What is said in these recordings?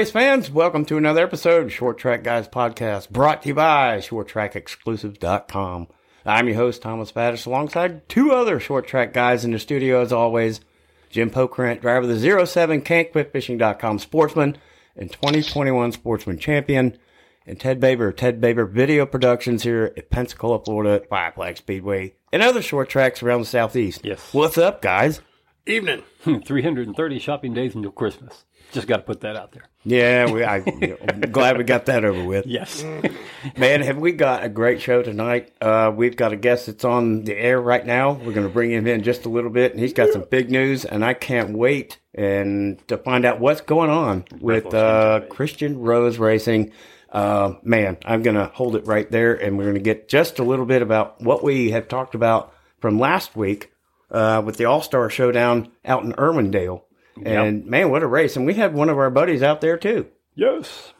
Hello, race fans. Welcome to another episode of Short Track Guys Podcast, brought to you by ShortTrackExclusives.com. I'm your host, Thomas Faddish, alongside two other short track guys in the studio, as always. Jim Pokrant, driver of the 07 CanQuitFishing.com sportsman and 2021 sportsman champion, and Ted Baber, Ted Baber Video Productions here at Pensacola, Florida, at Five Flag Speedway, and other short tracks around the southeast. Yes. What's up, guys? Evening. Hmm, 330 shopping days until Christmas. Just got to put that out there. Yeah, we, I, am glad we got that over with. Yes. Man, have we got a great show tonight? Uh, we've got a guest that's on the air right now. We're going to bring him in just a little bit, and he's got some big news, and I can't wait and to find out what's going on with uh, Christian Rose Racing. Uh, man, I'm going to hold it right there, and we're going to get just a little bit about what we have talked about from last week uh, with the All Star Showdown out in Irwindale. And man, what a race! And we had one of our buddies out there too. Yes.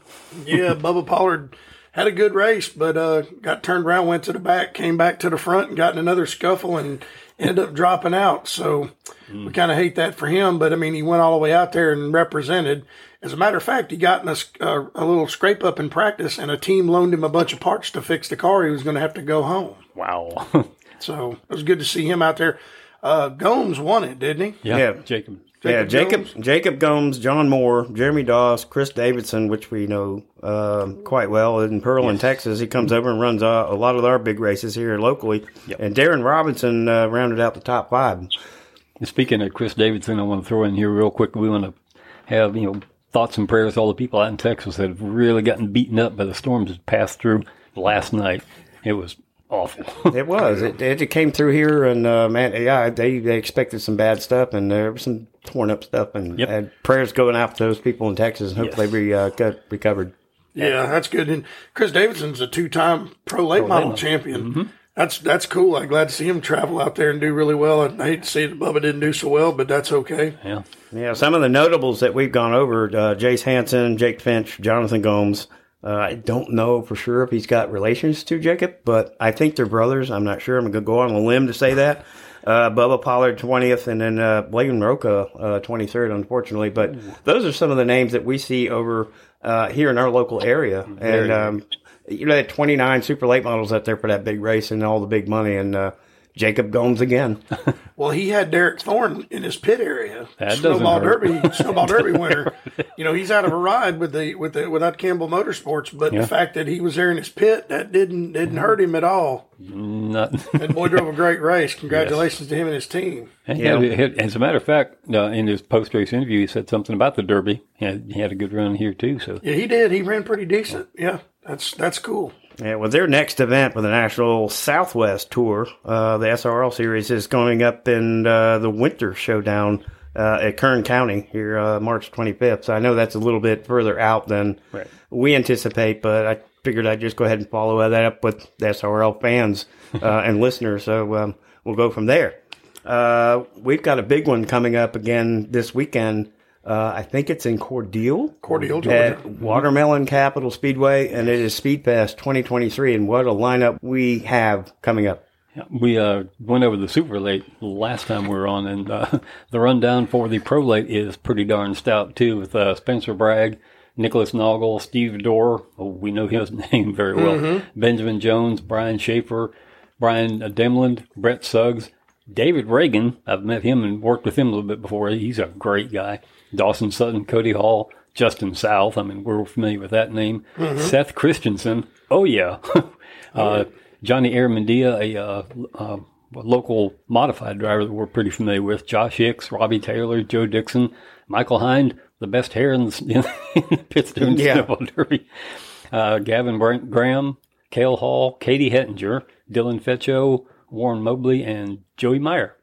Yeah, Bubba Pollard had a good race, but uh, got turned around, went to the back, came back to the front, and got in another scuffle and ended up dropping out. So we kind of hate that for him. But I mean, he went all the way out there and represented. As a matter of fact, he got in a, uh, a little scrape up in practice, and a team loaned him a bunch of parts to fix the car. He was going to have to go home. Wow. So it was good to see him out there. Uh, Gomes won it, didn't he? yeah. Yeah. Jacob. Yeah, Jacob Jones? Jacob Gomes, John Moore, Jeremy Doss, Chris Davidson, which we know um quite well in Pearl in Texas. He comes over and runs uh, a lot of our big races here locally. Yep. And Darren Robinson uh, rounded out the top five. And Speaking of Chris Davidson, I want to throw in here real quick. We want to have, you know, thoughts and prayers to all the people out in Texas that have really gotten beaten up by the storms that passed through last night. It was awful. It was. It, it came through here, and uh, man, yeah, they they expected some bad stuff, and there was some torn up stuff, and, Yep. and prayers going out to those people in Texas, and hope Yes. they re, uh, got recovered. Yeah, that's good. And Chris Davidson's a two-time pro late model champion. That's that's cool. I'm glad to see him travel out there and do really well. I hate to see that Bubba didn't do so well, but that's okay. yeah. Yeah, some of the notables that we've gone over: uh, Jace Hansen, Jake Finch, Jonathan Gomes. Uh, I don't know for sure if he's got relations to Jacob, but I think they're brothers. I'm not sure. I'm going to go on a limb to say that. Uh, Bubba Pollard 20th, and then uh, Blaine Roca uh, 23rd, unfortunately. But those are some of the names that we see over uh, here in our local area. And um, you know, they had 29 super late models out there for that big race and all the big money. And uh, Jacob Gomes again. Well, he had Derek Thorn in his pit area. That snowball derby, snowball derby winner. You know, he's out of a ride with the with the without Campbell Motorsports, but Yeah. the fact that he was there in his pit that didn't didn't hurt him at all. Not, That boy drove a great race. Congratulations to him and his team. And Yeah. had- had- as a matter of fact, uh, in his post race interview, he said something about the Derby. He had, he had a good run here too. So Yeah, he did. He ran pretty decent. Yeah, that's that's cool. Yeah, well, their next event for the National Southwest Tour, uh, the SRL series, is going up in uh, the Winter Showdown uh, at Kern County here, uh, March 25th. So I know that's a little bit further out than Right. we anticipate, but I figured I'd just go ahead and follow that up with the SRL fans uh, and listeners. So um, we'll go from there. Uh, we've got a big one coming up again this weekend. Uh, I think it's in Cordial. Cordele, Georgia. At Watermelon Capital Speedway, and it is Speed Fest 2023. And what a lineup we have coming up. Yeah, we uh, went over the super late last time we were on, and uh, the rundown for the pro late is pretty darn stout too, with uh, Spencer Bragg, Nicholas Noggle, Steve Dorr. Oh, we know his name very well. Benjamin Jones, Brian Schaefer, Brian Demland, Brett Suggs, David Reagan. I've met him and worked with him a little bit before. He's a great guy. Dawson Sutton, Cody Hall, Justin South. I mean, we're familiar with that name. Seth Christensen. Oh yeah. uh, Johnny Aramandia, a uh, uh, local modified driver that we're pretty familiar with. Josh Hicks, Robbie Taylor, Joe Dixon, Michael Hind, the best hair in the, in the pits doing Yeah. derby. Uh, Gavin Brent Graham, Cale Hall, Katie Hettinger, Dylan Fetcho, Warren Mobley, and Joey Meyer.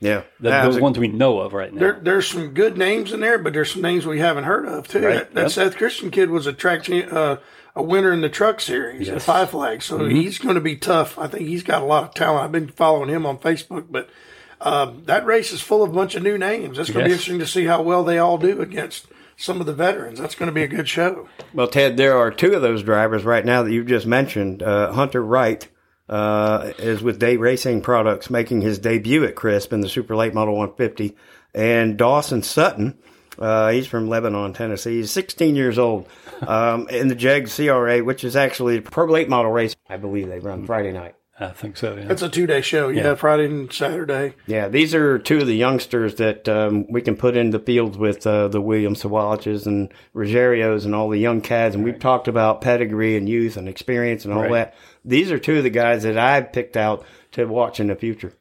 Yeah. Th- That was those a- ones we know of right now. There, there's some good names in there, but there's some names we haven't heard of too. Right, That, that yep. Seth Christian kid was a track uh, a winner in the truck series at Yes. Five Flags, so he's going to be tough. I think he's got a lot of talent. I've been following him on Facebook, but um, that race is full of a bunch of new names. It's going to be interesting to see how well they all do against some of the veterans. That's going to be a good show. Well, Ted, there are two of those drivers right now that you've just mentioned. Uh, Hunter Wright uh, is with Day Racing Products making his debut at Crisp in the Super Late Model 150, and Dawson Sutton Uh, he's from Lebanon, Tennessee. He's 16 years old um, in the JEG CRA, which is actually a Pro Late model race. I believe they run Friday night. I think so. Yeah. It's a two day show. Yeah, Yeah. Friday and Saturday. Yeah, these are two of the youngsters that um, we can put in the fields with uh, the William Sawaliches and Rogerios and all the young cads. And we've talked about pedigree and youth and experience and all Right. that. These are two of the guys that I've picked out to watch in the future.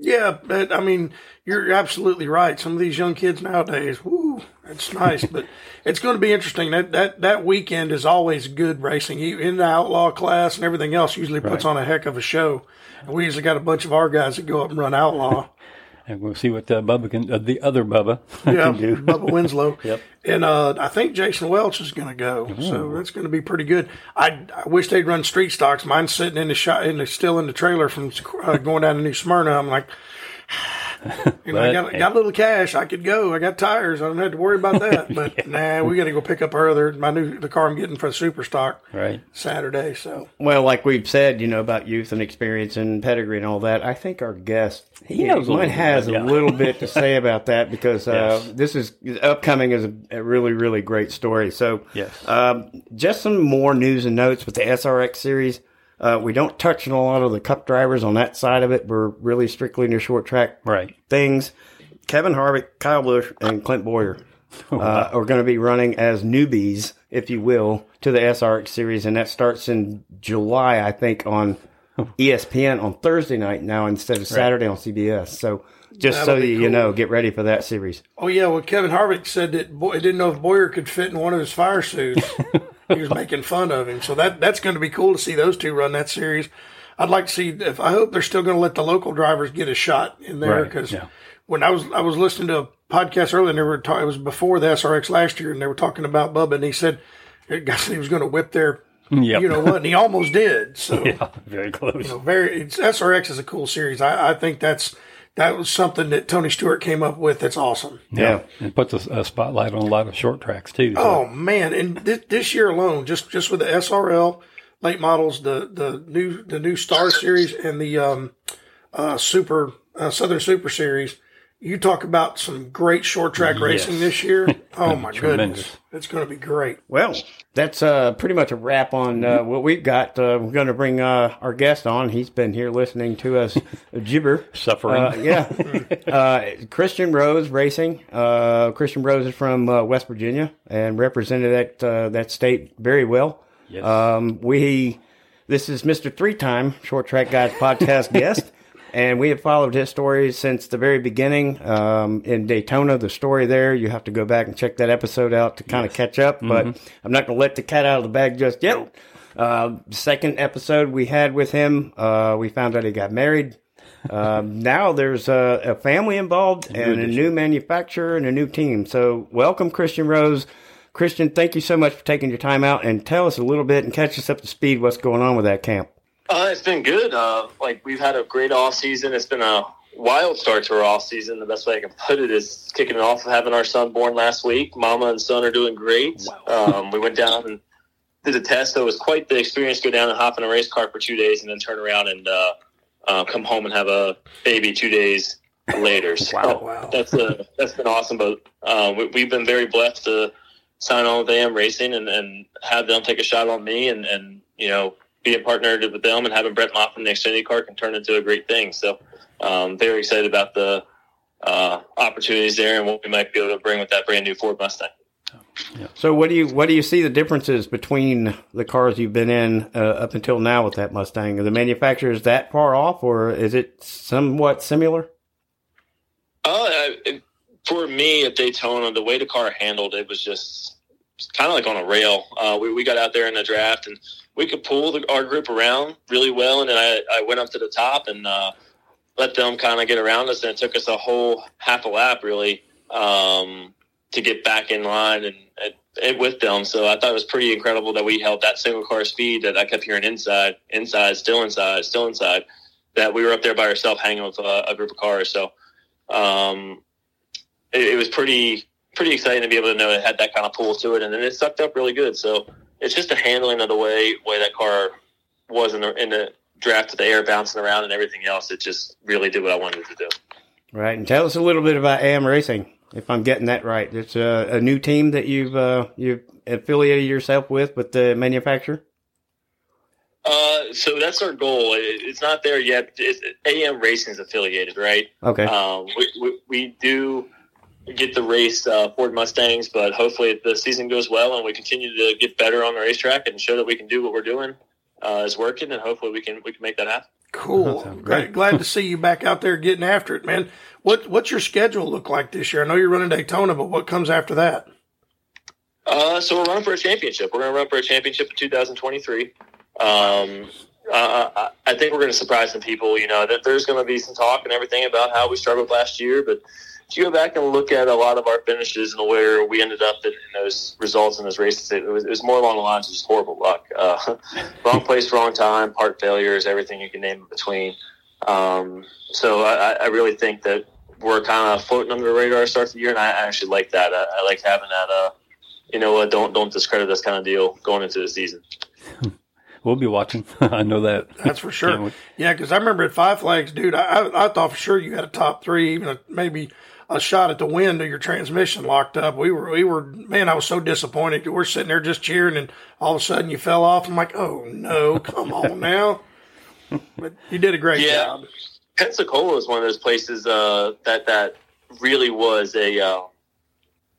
Yeah, but I mean, you're absolutely right. Some of these young kids nowadays, whoo, that's nice. but it's going to be interesting. That that that weekend is always good racing. You in the outlaw class and everything else usually puts Right. on a heck of a show. And we usually got a bunch of our guys that go up and run outlaw. and we'll see what uh, Bubba can, uh, the other Bubba, yeah, can do. Bubba Winslow. Yep. And uh, I think Jason Welch is going to go, so that's going to be pretty good. I, I wish they'd run street stocks. Mine's sitting in the shot, in the still in the trailer from uh, going down to New Smyrna. I'm like, you know, I got, got a little cash. I could go. I got tires. I don't have to worry about that. But nah, we got to go pick up our other my new the car I'm getting for the super stock right? Saturday. So Well, like we've said, you know, about youth and experience and pedigree and all that, I think our guest he knows a might has a little bit to say about that because uh, this is upcoming is a, a really, really great story. So, Yes. um, just some more news and notes with the SRX series. Uh, we don't touch on a lot of the cup drivers on that side of it. We're really strictly in the short track Right. things. Kevin Harvick, Kyle Busch, and Clint Bowyer uh, are going to be running as newbies, if you will, to the SRX series, and that starts in July, I think, on ESPN on Thursday night now instead of Saturday on CBS. So just That'll so be you cool. know, get ready for that series. Oh yeah, well Kevin Harvick said that Boy, didn't know if Boyer could fit in one of his fire suits. he was making fun of him, so that that's going to be cool to see those two run that series. I'd like to see if I hope they're still going to let the local drivers get a shot in there Right, because yeah. when I was I was listening to a podcast earlier, and they were talking. It was before the SRX last year, and they were talking about Bubba, and he said he was going to whip their. Yep. You know what? And he almost did. So Yeah, very close. you know, very it's, SRX is a cool series. I, I think that's that was something that Tony Stewart came up with. That's awesome. Yeah. It puts a, a spotlight on a lot of short tracks too. so- Oh man! And this, this year alone, just just with the SRL late models, the the new the new Star Series and the um, uh, Super uh, Southern Super Series, you talk about some great short track racing this year. Oh my Tremendous. goodness, it's going to be great. Well, that's uh, pretty much a wrap on uh, what we've got. Uh, we're going to bring uh, our guest on. He's been here listening to us gibber. Suffering. Uh, yeah. uh, Christian Rose Racing. Uh, Christian Rose is from uh, West Virginia and represented that uh, that state very well. Yes. Um, we this is Mr. Three Time Short Track Guys podcast guest, and we have followed his story since the very beginning. Um, in Daytona, the story there you have to go back and check that episode out to kind of catch up. But I'm not going to let the cat out of the bag just yet. Uh, second episode we had with him, uh, we found out he got married. Um, now there's a, a family involved and a new manufacturer and a new team. So welcome, Christian Rose. Christian, thank you so much for taking your time out and tell us a little bit and catch us up to speed what's going on with that camp. Uh, it's been good. Uh, like we've had a great off season. It's been a wild start to our off season. The best way I can put it is kicking it off having our son born last week. Mama and son are doing great. Um, we went down and did a test. So it was quite the experience. Go down and hop in a race car for two days and then turn around and uh, uh, come home and have a baby two days later. So Wow. that's uh, that's been awesome. But uh, we, we've been very blessed to sign on with AM Racing and, and have them take a shot on me and, and you know being partnered with them and having Brett Mott from the Xfinity car can turn into a great thing. So um, very excited about the uh, opportunities there and what we might be able to bring with that brand new Ford Mustang. So what do you what do you see the differences between the cars you've been in uh, up until now with that Mustang? Are the manufacturers that far off, or is it somewhat similar? Uh, for me at Daytona, the way the car handled it was just kind of like on a rail. Uh, we, we got out there in the draft and we could pull the, our group around really well. And then I, I went up to the top and uh, let them kind of get around us. And it took us a whole half a lap really um, to get back in line and, and, and with them. So I thought it was pretty incredible that we held that single car speed that I kept hearing inside, inside, still inside, still inside. That we were up there by ourselves hanging with uh, a group of cars. So um, it, it was pretty pretty exciting to be able to know it had that kind of pull to it, and then it sucked up really good. So it's just the handling of the way way that car was in the in the draft of the air bouncing around and everything else. It just really did what I wanted it to do. Right, and tell us a little bit about AM Racing. if I'm getting that right. It's a, a new team that you've uh, you've affiliated yourself with with the manufacturer. Uh, so that's our goal. It, it's not there yet. It's, AM Racing is affiliated, right? Okay. Um, we, we, we do get the race uh, Ford Mustangs, but hopefully the season goes well and we continue to get better on the racetrack and show that we can do what we're doing uh, is working, and hopefully we can we can make that happen. Cool. sounds Glad, glad to see you back out there getting after it, man. What what's your schedule look like this year? I know you're running Daytona, but what comes after that? Uh, so we're running for a championship. We're going to run for a championship in 2023. Um, uh, I think we're going to surprise some people. You know that there's going to be some talk and everything about how we struggled last year, but if you go back and look at a lot of our finishes and where we ended up in, in those results in those races, it was, it was more along the lines of just horrible luck. Uh, wrong place, wrong time, part failures, everything you can name in between. Um, so I, I really think that we're kind of floating under the radar to start the year, and I actually like that. I, I like having that. Uh, you know what? Don't don't discredit this kind of deal going into the season. We'll be watching. I know that. That's for sure. Yeah, because I remember at Five Flags, dude, I, I, I thought for sure you had a top three, even a, maybe a shot at the wind to your transmission locked up. We were, we were, man, I was so disappointed. We're sitting there just cheering, and all of a sudden you fell off. I'm like, oh no, come on now. But you did a great Yeah. job. Pensacola is one of those places uh, that that really was a uh,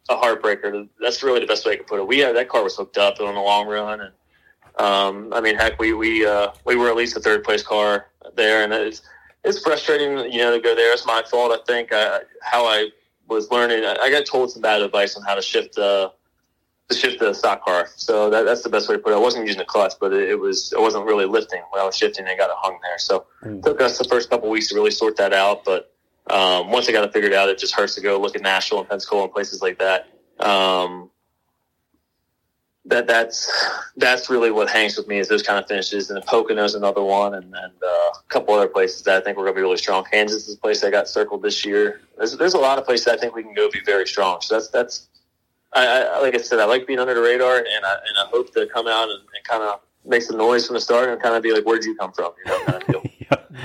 a heartbreaker. That's really the best way I could put it. We had that car was hooked up on the long run, and um, I mean, heck, we we uh, we were at least a third place car there, and it's it's frustrating, you know, to go there. It's my fault, I think. I, how I was learning, I, I got told some bad advice on how to shift uh, to shift the stock car. So that, that's the best way to put it. I wasn't using the clutch, but it, it was I wasn't really lifting when I was shifting. and got it hung there, so it took us the first couple weeks to really sort that out. But um, once I got it figured out, it just hurts to go look at Nashville and Pensacola and places like that. Um, that that's that's really what hangs with me is those kind of finishes. And then Pocono's another one, and, and uh, a couple other places that I think we're going to be really strong. Kansas is a place that got circled this year. There's there's a lot of places I think we can go be very strong. So that's that's I, I like I said, I like being under the radar, and I and I hope to come out and, and kind of make some noise from the start and kind of be like, "Where'd you come from?" You know, kind of.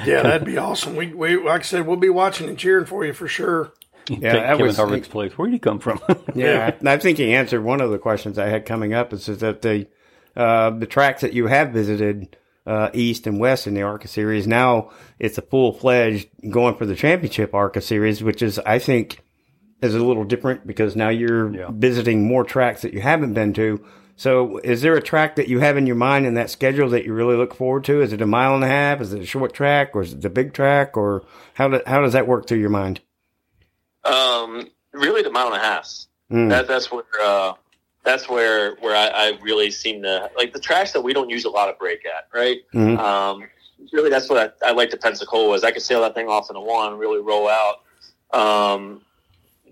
Yeah, that'd be awesome. We, we, like I said, we'll be watching and cheering for you for sure. Yeah, that Kevin was- Harvick's place. Where did he come from? Yeah, I think he answered one of the questions I had coming up. Is that the uh, the tracks that you have visited uh, east and west in the ARCA series now it's a full fledged going for the championship ARCA series, which is I think is a little different because now you're Yeah. visiting more tracks that you haven't been to. So, is there a track that you have in your mind in that schedule that you really look forward to? Is it a mile and a half? Is it a short track, or is it the big track, or how do, how does that work through your mind? Um, really, the mile and a half. Mm. That that's where uh, that's where where I, I really seem to like the tracks that we don't use a lot of brake at, right? Mhm. Um, really, that's what I, I like to Pensacola is I could sail that thing off in a one, really roll out. Um,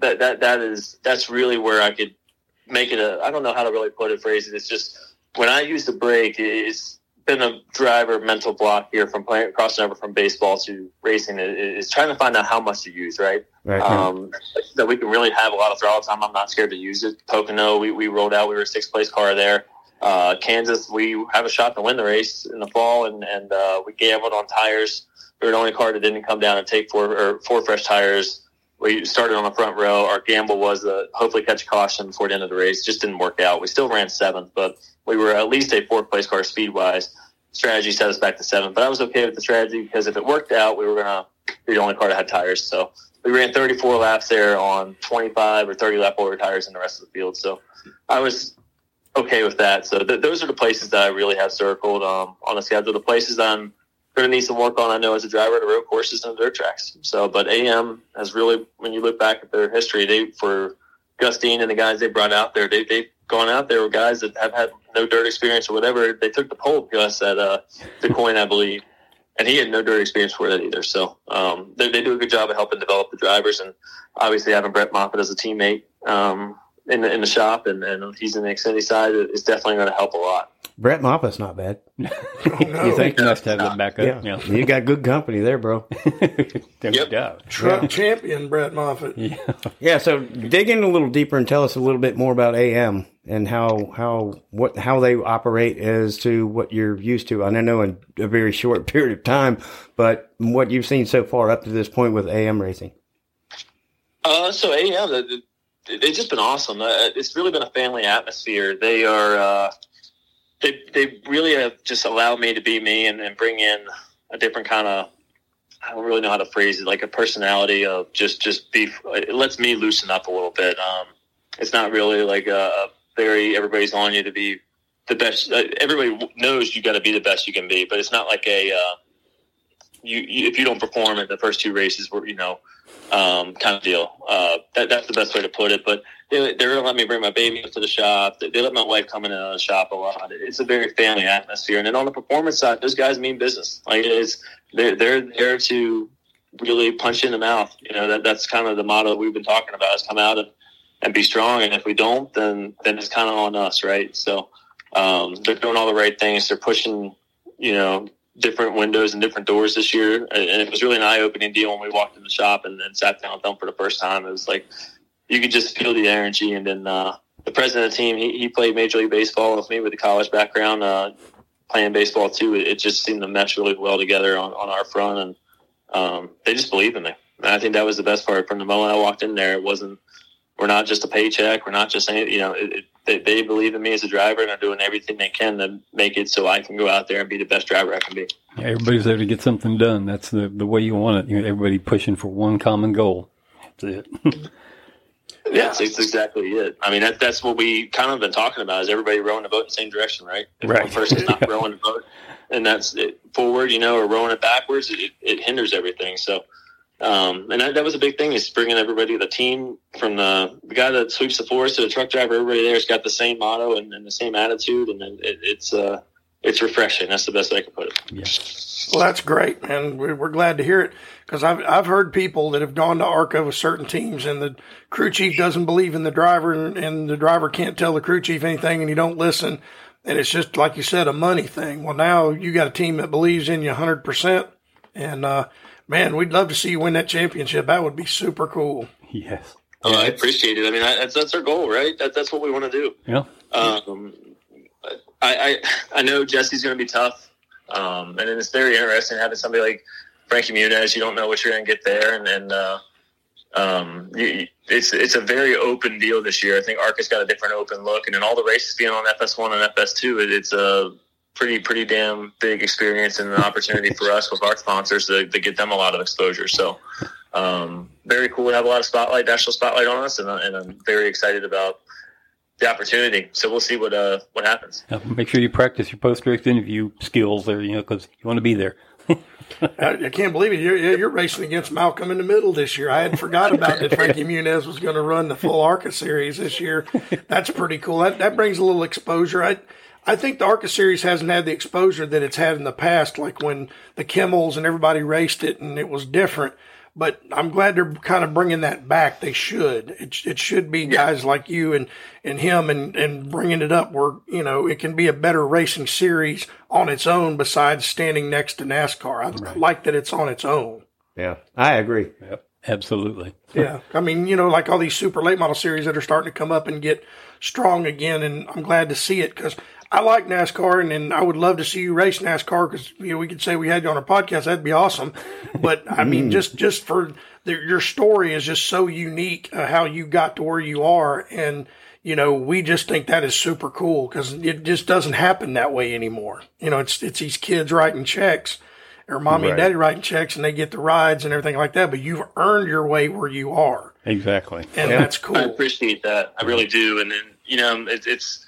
that that that is that's really where I could make it a. I don't know how to really put it, phrase it. It's just when I use the brake, it's been a driver mental block here from playing crossing over from baseball to racing. is, trying to find out how much to use, right? Right. um, that we can really have a lot of throttle time. I'm not scared to use it. Pocono, we, we rolled out. We were a sixth place car there. Uh, Kansas, we have a shot to win the race in the fall, and and uh, we gambled on tires. We were the only car that didn't come down and take four or four fresh tires. We started on the front row. Our gamble was to hopefully catch caution before the end of the race. Just didn't work out. We still ran seventh, but we were at least a fourth place car speed wise. Strategy set us back to seventh, but I was okay with the strategy because if it worked out, we were gonna be the only car that had tires. So we ran 34 laps there on 25 or 30 lap over tires in the rest of the field. So I was okay with that. So th- those are the places that I really have circled um, on the schedule. The places I'm going to need some work on, I know as a driver, the road courses and dirt tracks. So, but AM has really, when you look back at their history, they for Gus Dean and the guys they brought out there, they they've gone out there with guys that have had no dirt experience or whatever. They took the pole, Gus at uh, DuQuoin, I believe and he had no dirt experience for that either. So um, they, they do a good job of helping develop the drivers, and obviously having Brett Moffitt as a teammate um, in the in the shop, and, and he's in the Xfinity side is definitely going to help a lot. Brett Moffitt's not bad. no. You think? nice to have that backup. Yeah. Yeah. you got good company there, bro. There Yep. we go. Truck champion Brett Moffitt. Yeah. Yeah, so dig in a little deeper and tell us a little bit more about AM and how how what how they operate as to what you're used to. And I know in a very short period of time, but what you've seen so far up to this point with AM racing. Uh, so AM, the, the, they've just been awesome. Uh, it's really been a family atmosphere. They are, uh, they they really have just allowed me to be me and, and bring in a different kind of. I don't really know how to phrase it, like a personality of just just be. It lets me loosen up a little bit. Um, it's not really like a, very everybody's on you to be the best. Uh, everybody knows you got to be the best you can be, but it's not like a uh, you, you if you don't perform at the first two races, where you know um, kind of deal. Uh, that, that's the best way to put it. But they, they're gonna let me bring my baby up to the shop. They, they let my wife come in the shop a lot. It's a very family atmosphere. And then on the performance side, those guys mean business. Like it's they're they're there to really punch in the mouth. You know that that's kind of the motto we've been talking about is come out and, and be strong. And if we don't, then then it's kind of on us, right? So um, they're doing all the right things. They're pushing, you know, different windows and different doors this year. And it was really an eye opening deal when we walked in the shop and, then sat down with them for the first time. It was like you could just feel the energy. And then uh, the president of the team, he, he played Major League Baseball with me with a college background, uh, playing baseball too. It, it, just seemed to mesh really well together on, on our front. And um, they just believe in me. And I think that was the best part. From the moment I walked in there, it wasn't, we're not just a paycheck. We're not just saying, you know, it, they, they believe in me as a driver and are doing everything they can to make it so I can go out there and be the best driver I can be. Yeah, everybody's there to get something done. That's the, the way you want it. You know, everybody pushing for one common goal. That's it. yeah, that's, that's, exactly it. I mean, that, that's what we kind of been talking about is everybody rowing the boat in the same direction, right? If right. one person's not rowing the boat and that's it forward, you know, or rowing it backwards, it, it hinders everything. So, um, and that, that, was a big thing is bringing everybody, the team from the, the guy that sweeps the floors to the truck driver, everybody there has got the same motto and, and the same attitude. And it, it's, uh, it's refreshing. That's the best way I can put it. Yeah. Well, that's great, and we're glad to hear it because I've I've heard people that have gone to ARCA with certain teams, and the crew chief doesn't believe in the driver, and, and the driver can't tell the crew chief anything, and you don't listen, and it's just like you said, a money thing. Well, now you got a team that believes in you hundred percent, and uh, man, we'd love to see you win that championship. That would be super cool. Yes. Oh, I appreciate it. I mean, I, that's that's our goal, right? That, that's what we want to do. Yeah. Um, I, I, I know Jesse's going to be tough, um, and then it's very interesting having somebody like Frankie Muniz. You don't know what you're going to get there, and, and uh, um, you, it's it's a very open deal this year. I think ARCA's got a different open look, and then all the races being on FS1 and FS2, it, it's a pretty pretty damn big experience and an opportunity for us with our sponsors to, to get them a lot of exposure. So. Um, very cool to have a lot of spotlight, national spotlight on us, and, and I'm very excited about the opportunity. So we'll see what uh what happens. Yeah, make sure you practice your post race interview skills there, you know, because you want to be there. I, I, can't believe it. You're, you're racing against Malcolm in the middle this year. I had forgot about that. Frankie Muniz was going to run the full ARCA series this year. That's pretty cool. That, that brings a little exposure. I I think the ARCA series hasn't had the exposure that it's had in the past, like when the Kimmels and everybody raced it and it was different but I'm glad they're kind of bringing that back. They should. It, it should be guys like you and, and him and, and bringing it up where, you know, it can be a better racing series on its own besides standing next to NASCAR. I right. like that it's on its own. Yeah, I agree. Yep. Absolutely. yeah. I mean, you know, like all these super late model series that are starting to come up and get strong again. And I'm glad to see it because I like NASCAR, and, and I would love to see you race NASCAR because you know we could say we had you on our podcast. That'd be awesome. But I mean, just just for the, your story is just so unique uh, how you got to where you are, and you know we just think that is super cool because it just doesn't happen that way anymore. You know, it's it's these kids writing checks. Or mommy right. and daddy writing checks and they get the rides and everything like that, but you've earned your way where you are. Exactly. And yeah. that's cool. I appreciate that. I really do. And then, you know, it, it's,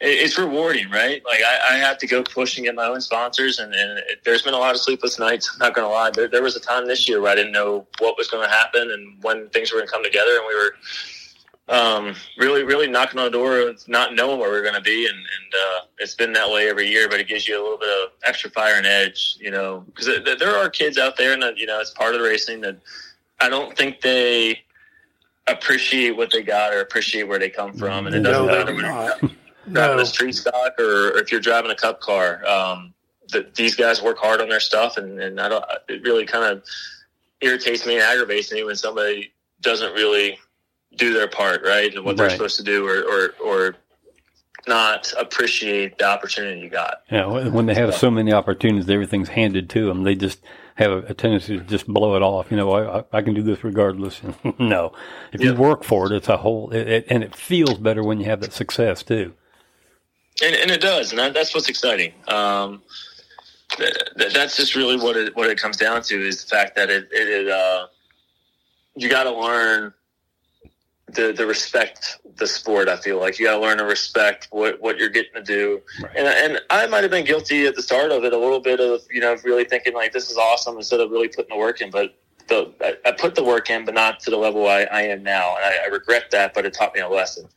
it's rewarding, right? Like I, I, have to go push and get my own sponsors, and, and it, there's been a lot of sleepless nights. I'm not going to lie. There, there was a time this year where I didn't know what was going to happen and when things were going to come together, and we were um, really, really knocking on the door of not knowing where we are going to be. And, and uh, it's been that way every year, but it gives you a little bit of extra fire and edge, you know, because there are kids out there, and you know, it's part of the racing that I don't think they appreciate what they got or appreciate where they come from, and it doesn't no, matter driving no. a street stock or, or, if you're driving a cup car. Um, that these guys work hard on their stuff, and, and I don't. It really kind of irritates me and aggravates me when somebody doesn't really do their part, right, and what they're supposed to do, or or, or not appreciate the opportunity you got. Yeah, when they have so many opportunities, everything's handed to them. They just have a, tendency to just blow it off. You know, I, I can do this regardless. no, if you work for it, it's a whole, it, it, and it feels better when you have that success too. And, and it does, and that, that's what's exciting. Um, that's just really what it what it comes down to is the fact that it, it uh, you got to learn the the respect the sport. I feel like you got to learn to respect what what you're getting to do. Right. And and I might have been guilty at the start of it a little bit of you know really thinking like this is awesome instead of really putting the work in. But the I, I put the work in, but not to the level I, I am now, and I, I, regret that. But it taught me a lesson.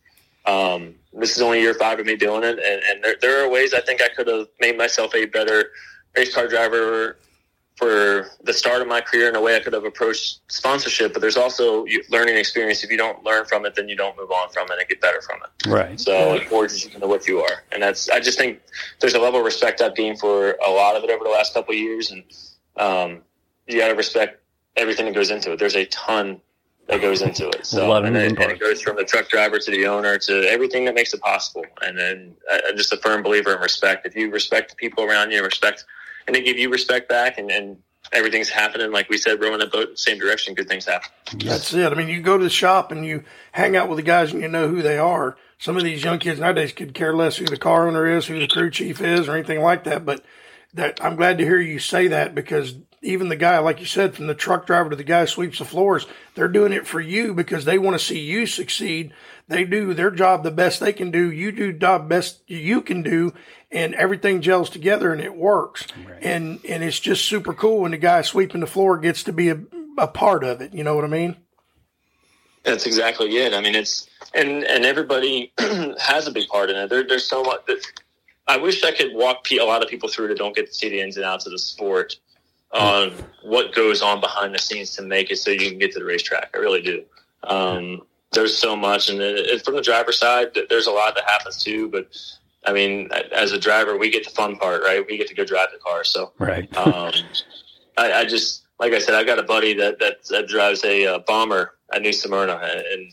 Um, this is only year five of me doing it, and, and there, there are ways I think I could have made myself a better race car driver for the start of my career in a way I could have approached sponsorship, but there's also learning experience. If you don't learn from it, then you don't move on from it and get better from it. Right. So it forges you into what you are. And that's, I just think there's a level of respect I've gained for a lot of it over the last couple of years. And um, you got to respect everything that goes into it. There's a ton that goes into it. So, and, then, and it goes from the truck driver to the owner to everything that makes it possible. And then I'm just a firm believer in respect. If you respect the people around you, respect – and they give you respect back and, and everything's happening. Like we said, rowing the boat in the same direction, good things happen. That's it. I mean, you go to the shop and you hang out with the guys and you know who they are. Some of these young kids nowadays could care less who the car owner is, who the crew chief is, or anything like that. But that I'm glad to hear you say that because even the guy, like you said, from the truck driver to the guy who sweeps the floors, they're doing it for you because they want to see you succeed. They do their job the best they can do. You do job best you can do, and everything gels together and it works. Right. And and it's just super cool when the guy sweeping the floor gets to be a, a part of it. You know what I mean? That's exactly it. I mean, it's and and everybody has a big part in it. There, there's so much that I wish I could walk a lot of people through that don't get to see the ins and outs of the sport on what goes on behind the scenes to make it so you can get to the racetrack. I really do. Um, there's so much, and it, from the driver's side, there's a lot that happens too. But I mean, as a driver, we get the fun part, right? We get to go drive the car. So, right. um, I, I, just, like I said, I've got a buddy that that, that drives a uh, bomber at New Smyrna, and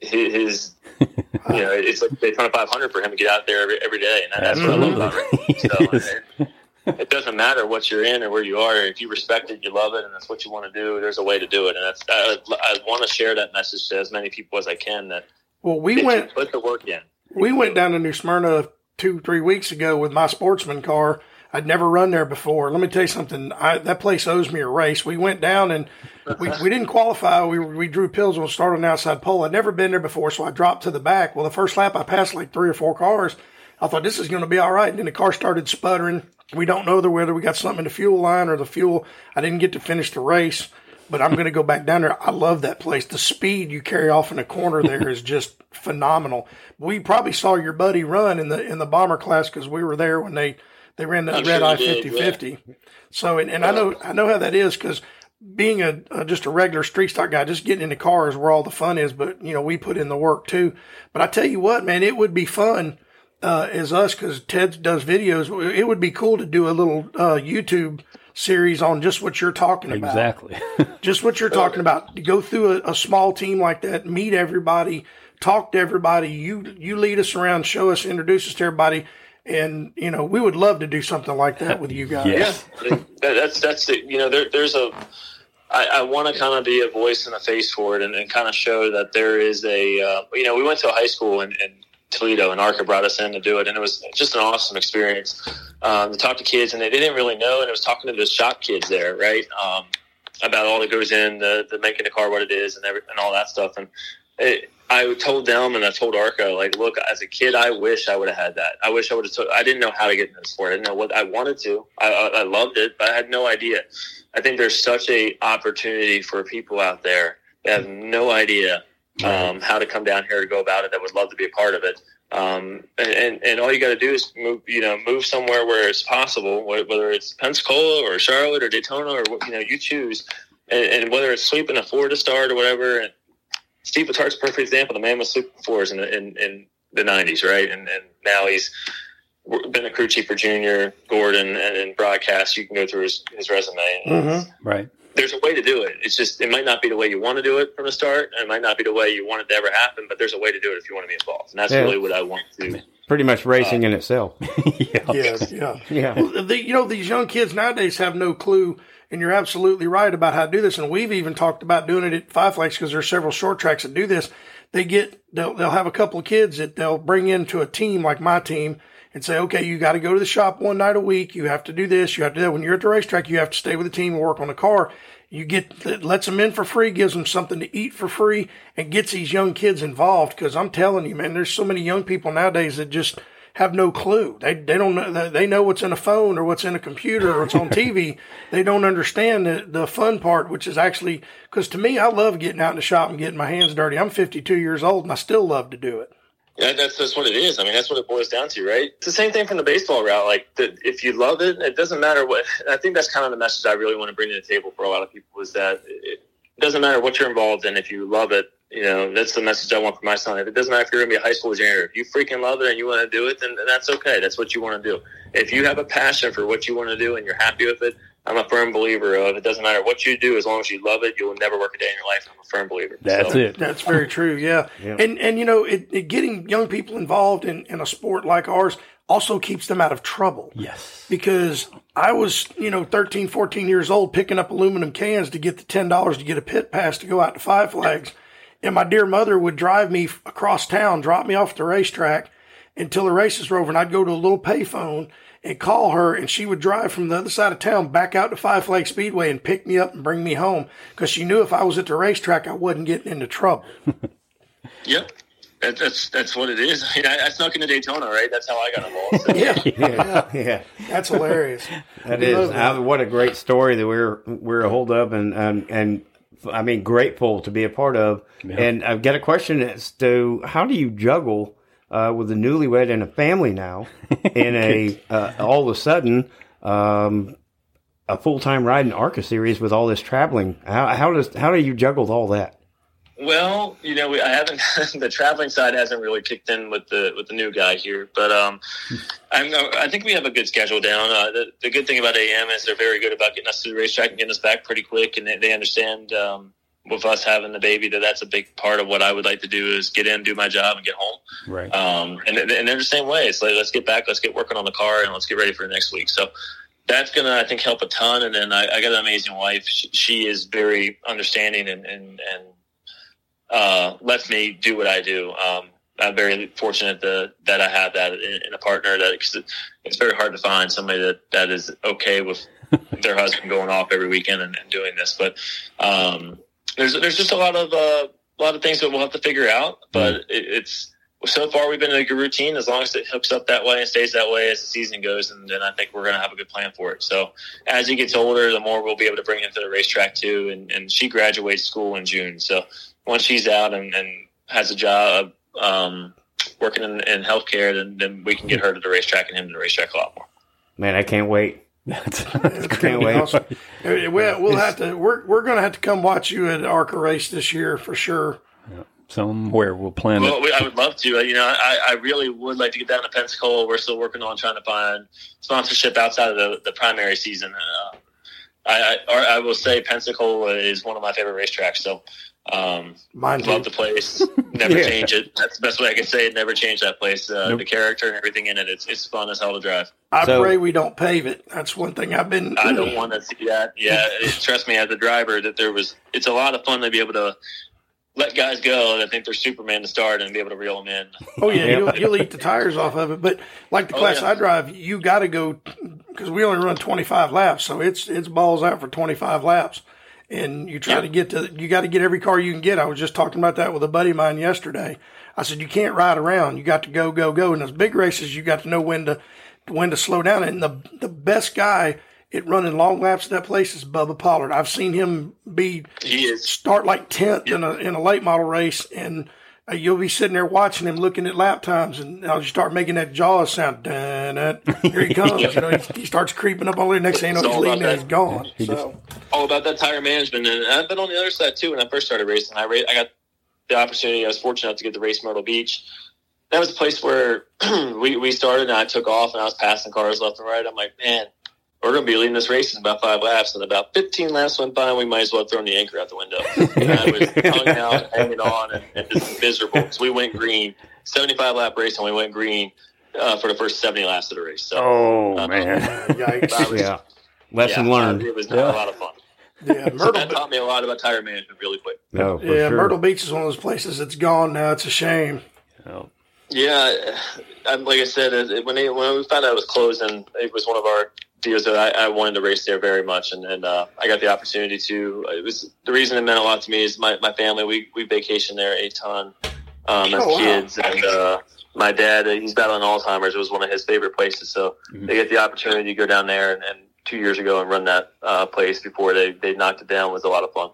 his, you know, it's like Daytona 500 for him to get out there every, every day, and that's what I love about it. So, it doesn't matter what you're in or where you are. If you respect it, you love it, and that's what you want to do. There's a way to do it, and that's I, I want to share that message to as many people as I can. That well, we went put the work in. We went down to New Smyrna two three weeks ago with my sportsman car. I'd never run there before. Let me tell you something. I, that place owes me a race. We went down and we, we didn't qualify. We we drew pills and we started on the outside pole. I'd never been there before, so I dropped to the back. Well, the first lap I passed like three or four cars. I thought this is going to be all right. And then the car started sputtering. We don't know whether we got something in the fuel line or the fuel. I didn't get to finish the race, but I'm going to go back down there. I love that place. The speed you carry off in the corner there is just phenomenal. We probably saw your buddy run in the in the bomber class because we were there when they they ran the red eye 50 50. So and, and I know I know how that is because being a, a, just a regular street stock guy, just getting in the car is where all the fun is. But you know, we put in the work too. But I tell you what, man, it would be fun uh, as us because Ted does videos. It would be cool to do a little uh, YouTube series on just what you're talking about. Exactly. just what you're talking about. To go through a, a, small team like that, meet everybody, talk to everybody. You you lead us around, show us, introduce us to everybody. And you know, we would love to do something like that with you guys. Yes. Yeah, that's that's the, you know, there, there's a. I, I want to kind of be a voice and a face for it, and, and kind of show that there is a. Uh, you know, we went to a high school, and, and Toledo, and ARCA brought us in to do it, and it was just an awesome experience um, to talk to kids, and they didn't really know, and it was talking to the shop kids there, right, um, about all that goes in the, the making the car what it is and every, and all that stuff, and it, I told them and I told ARCA, like, look, as a kid, I wish I would have had that. I wish I would have. I didn't know how to get into the sport. I didn't know what I wanted to. I, I, I loved it, but I had no idea. I think there's such a opportunity for people out there that have no idea um, how to come down here to go about it that would love to be a part of it. Um, and, and all you got to do is move, you know, move somewhere where it's possible, whether it's Pensacola or Charlotte or Daytona or what, you know, you choose. And, and whether it's sweeping a Florida start or whatever. And Steve Letarte a perfect example. The man was sweeping floors in, in, in the 90s, right? And, and now he's been a crew chief for Junior, Gordon, and in broadcast. You can go through his, his resume. Mm-hmm. Right there's a way to do it. It's just it might not be the way you want to do it from the start, and it might not be the way you want it to ever happen. But there's a way to do it if you want to be involved, and that's yeah. really what I want to pretty much racing in itself. yeah. Yeah, yeah. Yeah. Well, the, you know, these young kids nowadays have no clue, and you're absolutely right about how to do this. And we've even talked about doing it at Five Flags because there's several short tracks that do this. They get they'll they'll have a couple of kids that they'll bring into a team like my team and say, okay, you got to go to the shop one night a week. You have to do this. You have to do that. When you're at the racetrack, you have to stay with the team and work on the car. You get it lets them in for free, gives them something to eat for free, and gets these young kids involved. Because I'm telling you, man, there's so many young people nowadays that just have no clue. They they don't know they know what's in a phone or what's in a computer or what's on TV. they don't understand the, the fun part, which is actually because to me, I love getting out in the shop and getting my hands dirty. I'm 52 years old and I still love to do it. Yeah, that's that's what it is. I mean, that's what it boils down to, right? It's the same thing from the baseball route. Like, the, if you love it, it doesn't matter what. I think that's kind of the message I really want to bring to the table for a lot of people is that it, doesn't matter what you're involved in. If you love it, you know, that's the message I want for my son. If it doesn't matter if you're to be a high school janitor, if you freaking love it and you want to do it, then, then that's okay. That's what you want to do. If you have a passion for what you want to do and you're happy with it, I'm a firm believer of it doesn't matter what you do as long as you love it, you'll never work a day in your life. I'm a firm believer. That's So, it. That's very true. Yeah. Yeah. And, and, you know, it, it, getting young people involved in, in a sport like ours also keeps them out of trouble. Yes. because I was, you know, 13, 14 years old picking up aluminum cans to get the $10 to get a pit pass to go out to Five Flags. And my dear mother would drive me across town, drop me off at the racetrack until the races were over. And I'd go to a little payphone and call her and she would drive from the other side of town back out to Five Flags Speedway and pick me up and bring me home because she knew if I was at the racetrack, I wasn't getting into trouble. Yep. That, that's that's what it is. I, mean, I, I snuck into Daytona, right? That's how I got involved. So. Yeah. Yeah. Yeah. That's hilarious. that is We is love that. uh, what a great story that we're we're a hold of and and and I mean grateful to be a part of. And I've got a question as to how do you juggle uh, with a newlywed and a family now in a uh, all of a sudden um, a full time ride in ARCA series with all this traveling. How, how does how do you juggle all that? Well, you know, we, I haven't. the traveling side hasn't really kicked in with the with the new guy here, but um, I'm. I think we have a good schedule down. Uh, the, the good thing about AM is they're very good about getting us to the racetrack and getting us back pretty quick, and they, they understand. Um, with us having the baby, that that's a big part of what I would like to do is get in, do my job, and get home. Right. Um, and, and they're the same way. It's like, let's get back, let's get working on the car, and let's get ready for next week. So that's going to, I think, help a ton. And then I, I got an amazing wife. She, she is very understanding and, and, and uh, lets me do what I do. Um, I'm very fortunate that, that I have that in, in a partner that cause it's very hard to find somebody that, that is okay with their husband going off every weekend and, and doing this. But, um, there's, there's just a lot of, uh, a lot of things that we'll have to figure out, but it, it's, so far we've been in a good routine. As long as it hooks up that way and stays that way as the season goes and then i think we're going to have a good plan for it. So as he gets older the more we'll be able to bring him to the racetrack too and, and she graduates school in june. So once she's out and, and has a job um, working in, in healthcare then, then we can get her to the racetrack and him to the racetrack a lot more. Man, I can't wait. That's, It's Can't wait. awesome. We'll, we'll have to. We're we're going to have to come watch you at Arca race this year for sure. somewhere we'll plan Well, it. I would love to. Uh, You know, I, I really would like to get down to Pensacola. We're still working on trying to find sponsorship outside of the, the primary season. Uh, I, I, I will say Pensacola is one of my favorite racetracks. So, um, Mine love too. the place. Never Yeah. change it. That's the best way I can say it. Never change that place. Uh, Nope. The character and everything in it. It's it's fun as hell to drive. I So- pray we don't pave it. That's one thing I've been. I don't want to see that. Yeah, it, trust me, as a driver, that there was. It's a lot of fun to be able to let guys go that think they're Superman to start and be able to reel them in. Oh yeah, you'll, you'll eat the tires off of it. But like the Oh, class yeah. I drive, you got to go because we only run 25 laps, so it's it's balls out for 25 laps, and you try Yeah. to get to you got to get every car you can get. I was just talking about that with a buddy of mine yesterday. I said you can't ride around. You got to go go go. In those big races, you got to know when to when to slow down. And the the best guy at running long laps at that place is Bubba Pollard. I've seen him be He is start like tenth in a in a late model race, and uh, you'll be sitting there watching him, looking at lap times, and uh, you start making that jaw sound. Dun, dun, here he comes. You know, he, he starts creeping up on there. Next thing you know, It's he's all leading and he's gone. He just- all about that tire management. And I've been on the other side too. When I first started racing, I ra- I got the opportunity. I was fortunate enough to get to race Myrtle Beach. That was a place where we, we started and I took off and I was passing cars left and right. I'm like, man, we're going to be leading this race in about five laps. And about 15 laps went by and we might as well have thrown the anchor out the window. And I was hung out, hanging on and, and just miserable. So we went green, 75 lap race and we went green. uh, for the first seventy laps of the race. So Oh Uh, man, Yikes. yeah. Lesson yeah, learned. It was not Yeah. a lot of fun. Yeah, So Myrtle, that taught me a lot about tire management really quick. No, for yeah, sure. Myrtle Beach is one of those places that's gone now. It's a shame. Oh, Yeah, I'm, like I said, it, it- when they, when we found out it was closing, it was one of our deals that I, I wanted to race there very much, and, and uh, I got the opportunity to. It was the reason it meant a lot to me is my, my family. We we vacation there a ton um, as Oh, wow. kids, and uh, my dad uh, he's battling Alzheimer's. It was one of his favorite places, so Mhm. they get the opportunity to go down there and. and Two years ago, and run that uh, place before they, they knocked it down was a lot of fun.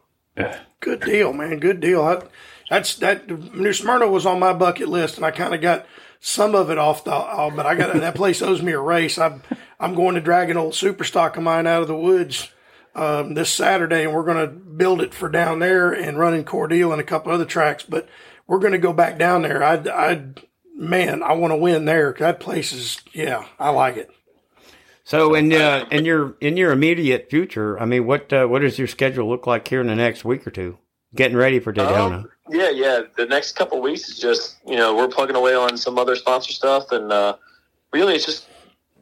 Good deal, man. Good deal. I, that's that. New Smyrna was on my bucket list, and I kind of got some of it off the. off, but I got that place owes me a race. I'm I'm going to drag an old super stock of mine out of the woods um, this Saturday, and we're going to build it for down there and run in Cordele and a couple other tracks. But we're going to go back down there. I I man, I want to win there. That place is yeah, I like it. So in uh, in your in your immediate future, I mean, what uh, what does your schedule look like here in the next week or two? Getting ready for Daytona. Um, yeah, yeah. The next couple weeks is just you know we're plugging away on some other sponsor stuff, and uh, really it's just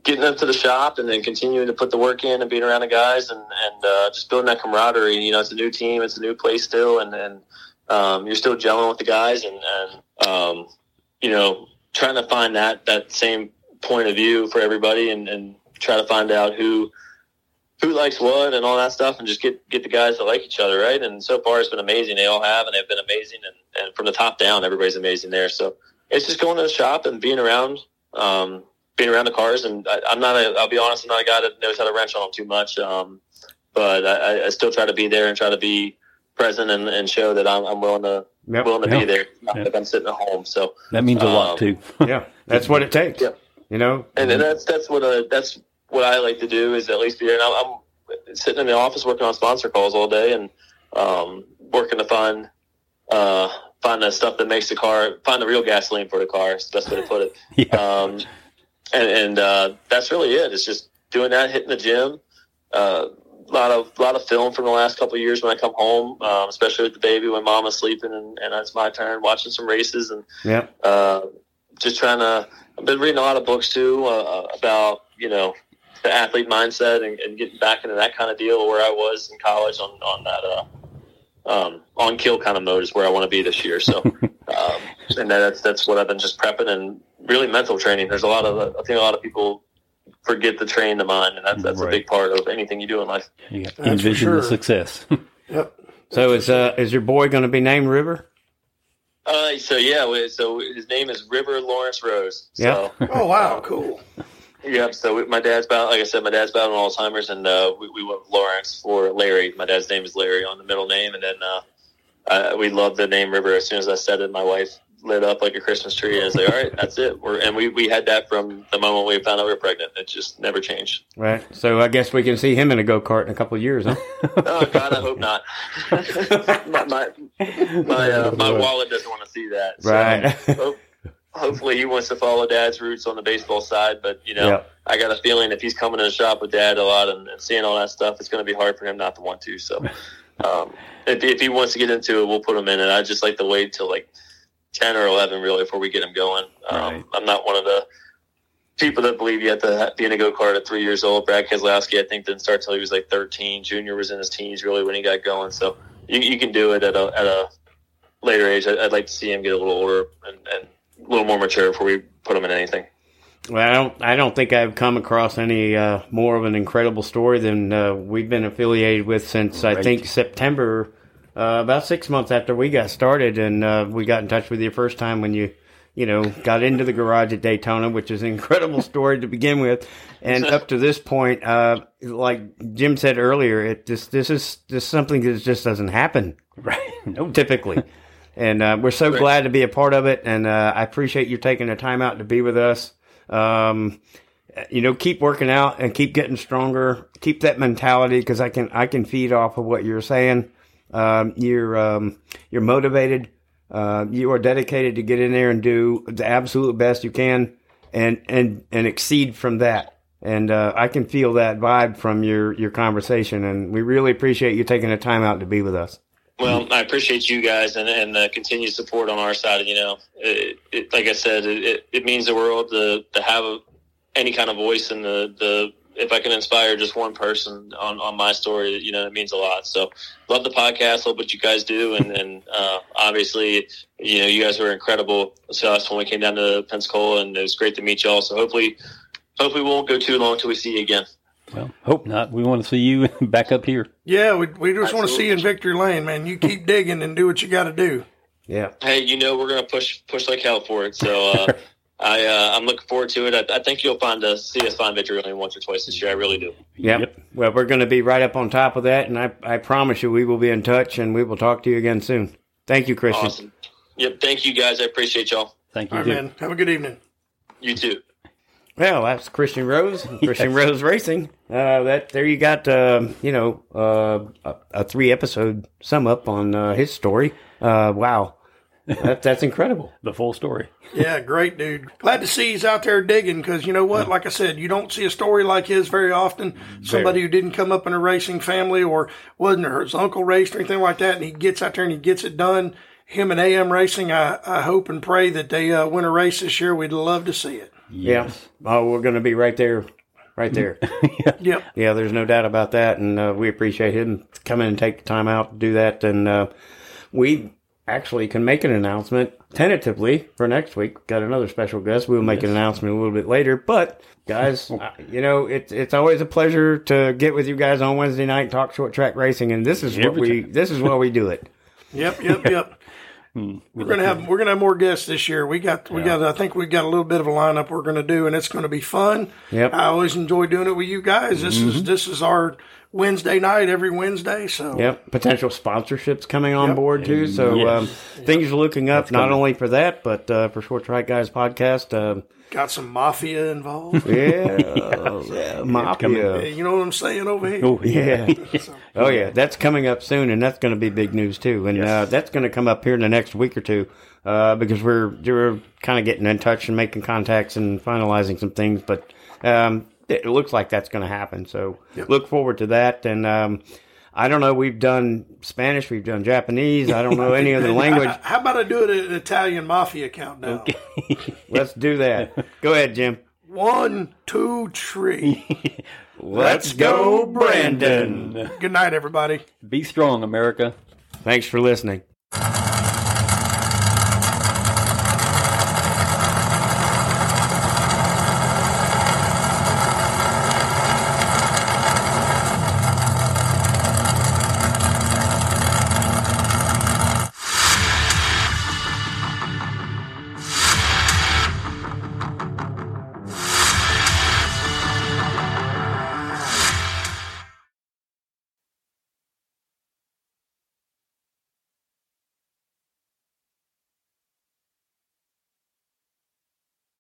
getting up to the shop and then continuing to put the work in and being around the guys and and uh, just building that camaraderie. You know, it's a new team, it's a new place still, and and um, you're still gelling with the guys, and and um, you know trying to find that that same point of view for everybody, and and try to find out who who likes what and all that stuff and just get get the guys that like each other right and so far it's been amazing they all have and they've been amazing and, and from the top down everybody's amazing there so it's just going to the shop and being around um, being around the cars and I, i'm not a i'll be honest i'm not a guy that knows how to wrench on them too much um, but I, I still try to be there and try to be present and, and show that i'm, I'm willing to Yep. willing to Yeah. be there not Yeah. like i'm sitting at home so that means a lot Um, too. yeah, that's what it takes. Yeah. You know, and then that's that's what uh, that's what I like to do is at least be there. And I'm, I'm sitting in the office working on sponsor calls all day and um, working to find uh, find the stuff that makes the car find the real gasoline for the car. Is the best way to put it. Yeah. Um, and and uh, that's really it. It's just doing that, hitting the gym. Uh, a lot of lot of film from the last couple of years when I come home, um, especially with the baby when mama's sleeping and, and it's my turn watching some races and yeah, uh, just trying to. I've been reading a lot of books too uh, about you know the athlete mindset and, and getting back into that kind of deal where I was in college on on that uh, um, on kill kind of mode is where I want to be this year. So, um, and that's that's what I've been just prepping and really mental training. There's a lot of I think a lot of people forget to train the mind, and that's that's a big part of anything you do in life. You got That's for envision the success. Yep. So is uh is your boy going to be named River? Uh, so yeah, so his name is River Lawrence Rose. So, Oh wow, cool. Yep. So we- my dad's about, like I said, my dad's battling Alzheimer's, and uh, we, we went with Lawrence for Larry. My dad's name is Larry on the middle name, and then uh, we loved the name River. As soon as I said it, my wife lit up like a Christmas tree, and I was like, "All right, that's it." We're, and we we had that from the moment we found out we were pregnant. It just never changed. Right. So I guess we can see him in a go kart in a couple of years, huh? Oh God, I hope not. my my my, uh, my wallet doesn't want to see that. So, Right. hope- hopefully, he wants to follow Dad's roots on the baseball side, but you know. I got a feeling if he's coming to the shop with dad a lot and, and seeing all that stuff, it's going to be hard for him not to want to. So, um, if, if he wants to get into it, we'll put him in it. I just like to wait till like 10 or 11 really before we get him going. Um, Right. I'm not one of the people that believe you have to be in a go kart at three years old. Brad Keselowski, I think, didn't start till he was like 13. Junior was in his teens really when he got going. So you, you can do it at a, at a later age. I, I'd like to see him get a little older and, and a little more mature before we put them in anything. Well, I don't. I don't think I've come across any uh, more of an incredible story than uh, we've been affiliated with since I think September, uh, about six months after we got started, and uh, we got in touch with you first time when you, you know, got into the garage at Daytona, which is an incredible story to begin with, and up to this point, uh, like Jim said earlier, it just this is this is something that just doesn't happen right. No. typically. And uh, we're so glad to be a part of it. And uh, I appreciate you taking the time out to be with us. Um, you know, keep working out and keep getting stronger. Keep that mentality because I can I can feed off of what you're saying. Um, you're um, you're motivated. Uh, you are dedicated to get in there and do the absolute best you can, and and and exceed from that. And uh, I can feel that vibe from your your conversation, and we really appreciate you taking the time out to be with us. Well, I appreciate you guys and, and the continued support on our side. You know, it, it, like I said, it, it means the world to, to have a, any kind of voice in the, the, if I can inspire just one person on, on my story, you know, it means a lot. So love the podcast, love what you guys do. And, and, uh, obviously, you know, you guys were incredible to us when we came down to Pensacola and it was great to meet y'all. So hopefully, hopefully we won't go too long until we see you again. Well, hope not. We want to see you back up here. Yeah, we, we just want to see you in victory lane, man. You keep digging and do what you got to do. Yeah. Hey, you know we're gonna push push like hell for it. So uh, I uh, I'm looking forward to it. I, I think you'll find us see us find victory lane once or twice this year. I really do. Yep. Yep. Well, we're going to be right up on top of that, and I, I promise you we will be in touch, and we will talk to you again soon. Thank you, Christian. Awesome. Yep. Thank you guys. I appreciate y'all. Thank you. All right, too. man. Have a good evening. You too. Well, that's Christian Rose, Christian Rose Racing. Uh, that there you got, um, you know, uh, a, a three episode sum up on uh, his story. Uh, wow, that, that's incredible. The full story. Yeah, great dude. Glad to see he's out there digging because you know what? Like I said, you don't see a story like his very often. Somebody who didn't come up in a racing family or wasn't or his uncle raced or anything like that, and he gets out there and he gets it done. Him and AM Racing, I, I hope and pray that they uh, win a race this year. We'd love to see it. Yeah. Oh, we're going to be right there, right there. Yep. yeah, there's no doubt about that, and uh, we appreciate him coming and take the time out to do that. And uh, we actually can make an announcement tentatively for next week. Got another special guest. We'll make an announcement a little bit later, but. Guys, uh, you know it's it's always a pleasure to get with you guys on Wednesday night and talk short track racing, and this is what Every we this is why we do it. Yep, yep, yep. We're gonna have we're gonna have more guests this year. We got we got I think we got a little bit of a lineup we're gonna do, and it's gonna be fun. Yep. I always enjoy doing it with you guys. This is this is our Wednesday night every Wednesday. So Yep, potential sponsorships coming on Yep. board too. So Yes. um, things are looking up not coming. only for that, but uh, for Short Track Guys podcast. Um, got some mafia involved. yeah, yeah, mafia. you know what I'm saying over here. Oh, yeah. Yeah. Oh yeah, that's coming up soon, and that's going to be big news too. And uh, that's going to come up here in the next week or two, uh, because we're we're kind of getting in touch and making contacts and finalizing some things. But um, it looks like that's going to happen. So look forward to that. And um, I don't know. We've done Spanish. We've done Japanese. I don't know any other language. How about I do it an Italian mafia countdown? Okay. Let's do that. Go ahead, Jim. One, two, three. Let's go, Brandon. Good night, everybody. Be strong, America. Thanks for listening.